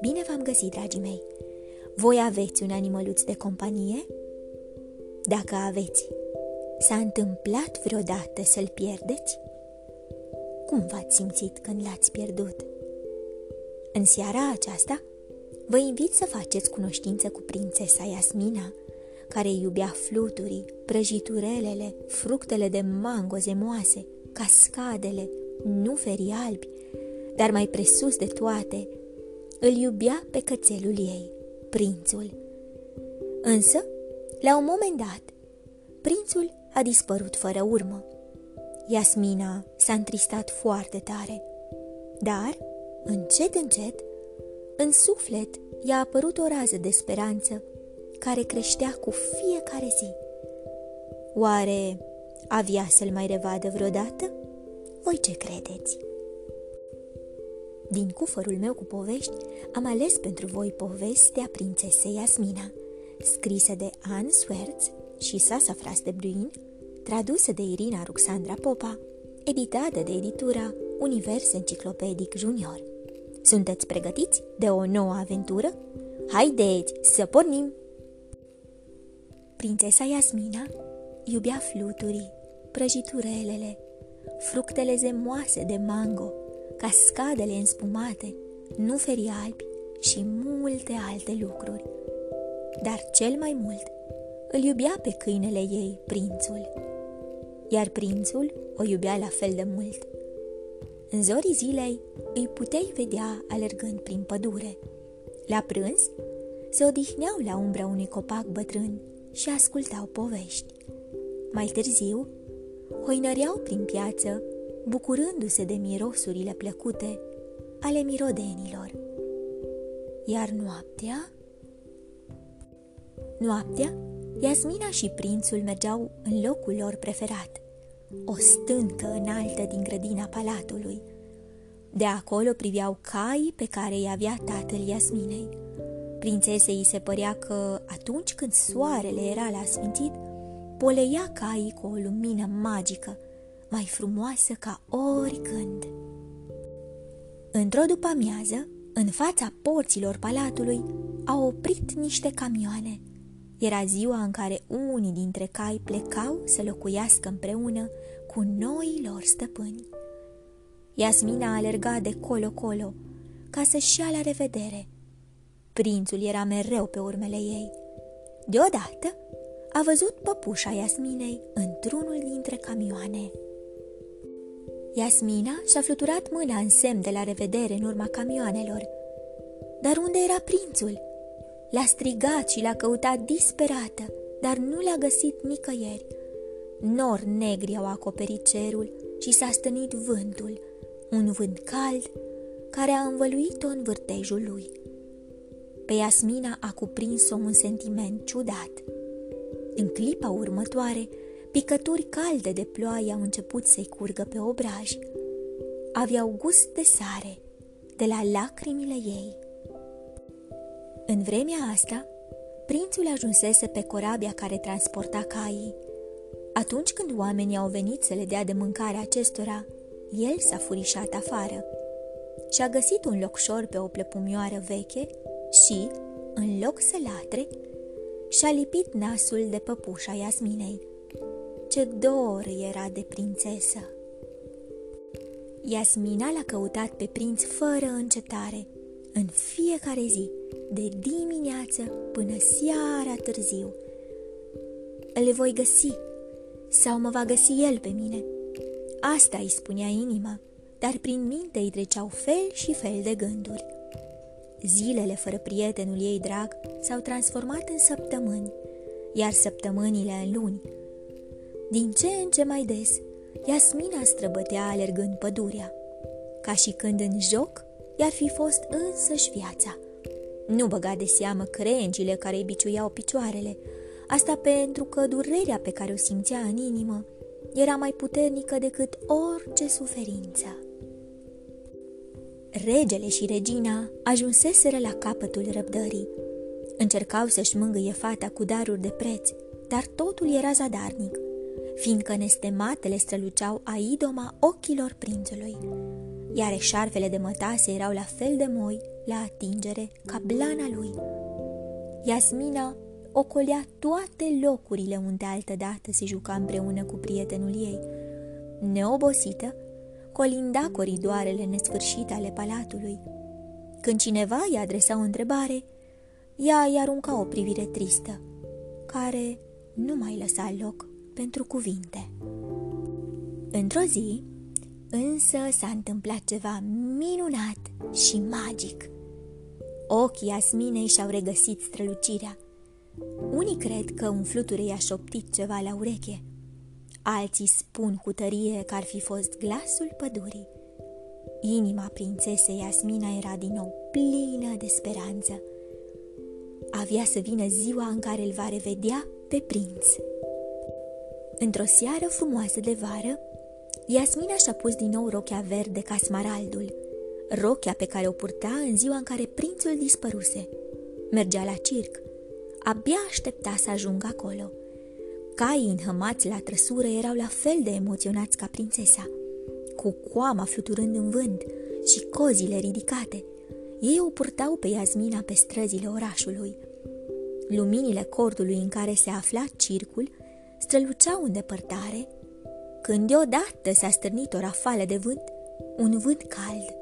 Bine v-am găsit, dragii mei! Voi aveți un animăluț de companie? Dacă aveți, s-a întâmplat vreodată să-l pierdeți? Cum v-ați simțit când l-ați pierdut? În seara aceasta, vă invit să faceți cunoștință cu prințesa Iasmina, care iubea fluturii, prăjiturelele, fructele de mango zemoase, cascadele, nuferii albi, dar mai presus de toate, îl iubea pe cățelul ei, prințul. Însă, la un moment dat, prințul a dispărut fără urmă. Iasmina s-a întristat foarte tare, dar, încet, încet, în suflet i-a apărut o rază de speranță care creștea cu fiecare zi. Oare avea să-l mai revadă vreodată? Voi ce credeți? Din cufărul meu cu povești am ales pentru voi povestea prințesei Yasmina, scrisă de Anne Swerts și Sasa Fras de Bruin, tradusă de Irina Ruxandra Popa, editată de editura Univers Enciclopedic Junior. Sunteți pregătiți de o nouă aventură? Haideți să pornim! Prințesa Yasmina iubea fluturii, prăjiturelele, fructele zemoase de mango, cascadele înspumate, nuferii albi și multe alte lucruri. Dar cel mai mult îl iubea pe câinele ei, prințul. Iar prințul o iubea la fel de mult. În zorii zilei îi puteai vedea alergând prin pădure. La prânz se odihneau la umbra unui copac bătrân și ascultau povești. Mai târziu, hoinăreau prin piață, bucurându-se de mirosurile plăcute ale mirodenilor. Iar noaptea? Noaptea, Iasmina și prințul mergeau în locul lor preferat, o stâncă înaltă din grădina palatului. De acolo priveau caii pe care îi avea tatăl Iasminei. Prințesei îi se părea că atunci când soarele era la sfințit, poleia caii cu o lumină magică, mai frumoasă ca oricând. Într-o după-amiază, în fața porților palatului, au oprit niște camioane. Era ziua în care unii dintre cai plecau să locuiască împreună cu noii lor stăpâni. Iasmina alerga de colo-colo ca să-și ia la revedere. Prințul era mereu pe urmele ei. Deodată a văzut păpușa Iasminei într-unul dintre camioane. Iasmina și-a fluturat mâna în semn de la revedere în urma camioanelor. Dar unde era prințul? L-a strigat și l-a căutat disperată, dar nu l-a găsit nicăieri. Nori negri au acoperit cerul și s-a stănit vântul, un vânt cald care a învăluit-o în vârtejul lui. Pe Iasmina a cuprins-o un sentiment ciudat. În clipa următoare, picături calde de ploaie au început să-i curgă pe obraj. Aveau gust de sare, de la lacrimile ei. În vremea asta, prințul ajunsese pe corabia care transporta caii. Atunci când oamenii au venit să le dea de mâncare acestora, el s-a furișat afară și a găsit un locșor pe o plăpumioară veche și, în loc să latre, și-a lipit nasul de păpușa Iasminei. Ce dor era de prințesă! Iasmina l-a căutat pe prinț fără încetare, în fiecare zi, de dimineață până seara târziu. Îl voi găsi sau mă va găsi el pe mine. Asta îi spunea inima, dar prin minte îi treceau fel și fel de gânduri. Zilele fără prietenul ei drag s-au transformat în săptămâni, iar săptămânile în luni. Din ce în ce mai des, Iasmina străbătea alergând pădurea, ca și când în joc i-ar fi fost însăși viața. Nu băga de seamă crengile care îi biciuiau picioarele, asta pentru că durerea pe care o simțea în inimă era mai puternică decât orice suferință. Regele și regina ajunseseră la capătul răbdării. Încercau să-și mângâie fata cu daruri de preț, dar totul era zadarnic. fiindcă nestematele străluceau a idoma ochilor prințului, iar eșarfele de mătase erau la fel de moi la atingere ca blana lui. Iasmina ocolea toate locurile unde altădată se juca împreună cu prietenul ei. Neobosită, colinda coridoarele nesfârșite ale palatului. Când cineva îi adresa o întrebare, ea îi arunca o privire tristă, care nu mai lăsa loc pentru cuvinte. Într-o zi, însă s-a întâmplat ceva minunat și magic. Ochii Asminei și-au regăsit strălucirea. Unii cred că un fluture i-a șoptit ceva la ureche. Alții spun cu tărie că ar fi fost glasul pădurii. Inima prințesei Asmina era din nou plină de speranță. Avea să vină ziua în care îl va revedea pe prinț. Într-o seară frumoasă de vară, Iasmina și-a pus din nou rochea verde ca smaraldul, rochea pe care o purta în ziua în care prințul dispăruse. Mergea la circ. Abia aștepta să ajungă acolo. Caii înhămați la trăsură erau la fel de emoționați ca prințesa. Cu coama fluturând în vânt și cozile ridicate, ei o purtau pe Iasmina pe străzile orașului. Luminile cordului în care se afla circul străluceau în depărtare, când deodată s-a stârnit o rafală de vânt, un vânt cald,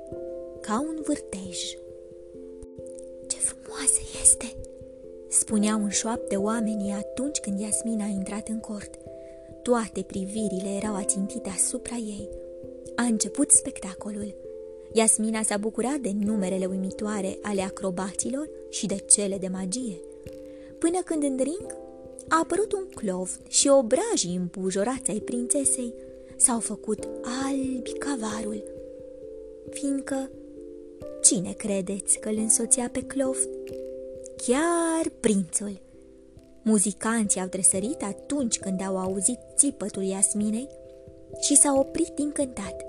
ca un vârtej. Ce frumoasă este!" Spuneau în șoapte oamenii atunci când Iasmina a intrat în cort. Toate privirile erau ațintite asupra ei. A început spectacolul. Iasmina s-a bucurat de numerele uimitoare ale acrobaților și de cele de magie. Până când în ring a apărut un clov și obrajii împujorați ai prințesei s-au făcut albi ca varul, fiindcă cine credeți că îl însoțea pe clov? Chiar prințul. Muzicanții au tresărit atunci când au auzit țipătul Iasminei și s-au oprit încântat.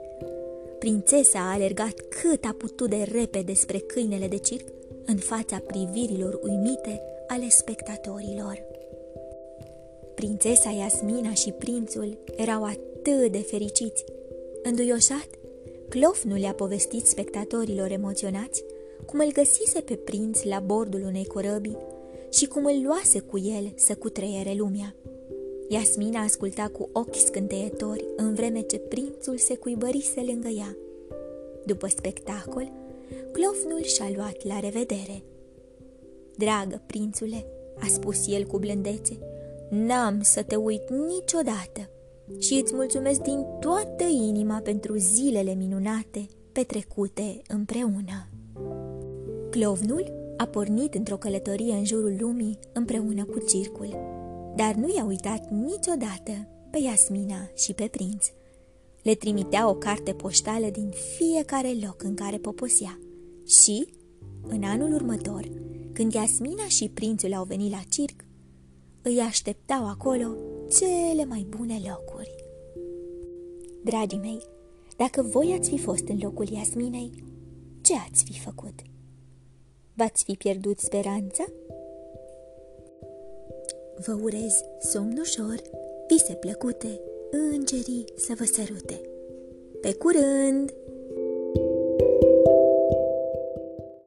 Prințesa a alergat cât a putut de repede spre câinele de circ în fața privirilor uimite ale spectatorilor. Prințesa Iasmina și prințul erau atât de fericiți. Înduioșat, Clof nu le-a povestit spectatorilor emoționați cum îl găsise pe prinț la bordul unei corăbii și cum îl luase cu el să cutreiere lumea. Iasmina asculta cu ochi scânteietori în vreme ce prințul se cuibărise lângă ea. După spectacol, Clofnul și-a luat la revedere. Dragă prințule, a spus el cu blândețe, N-am să te uit niciodată și îți mulțumesc din toată inima pentru zilele minunate petrecute împreună. Clovnul a pornit într-o călătorie în jurul lumii împreună cu circul, dar nu i-a uitat niciodată pe Iasmina și pe prinț. Le trimitea o carte poștală din fiecare loc în care poposea și, în anul următor, când Iasmina și prințul au venit la circ, îi așteptau acolo cele mai bune locuri. Dragii mei, dacă voi ați fi fost în locul Iasminei, ce ați fi făcut? V-ați fi pierdut speranța? Vă urez somn ușor, vise plăcute, îngerii să vă sărute. Pe curând!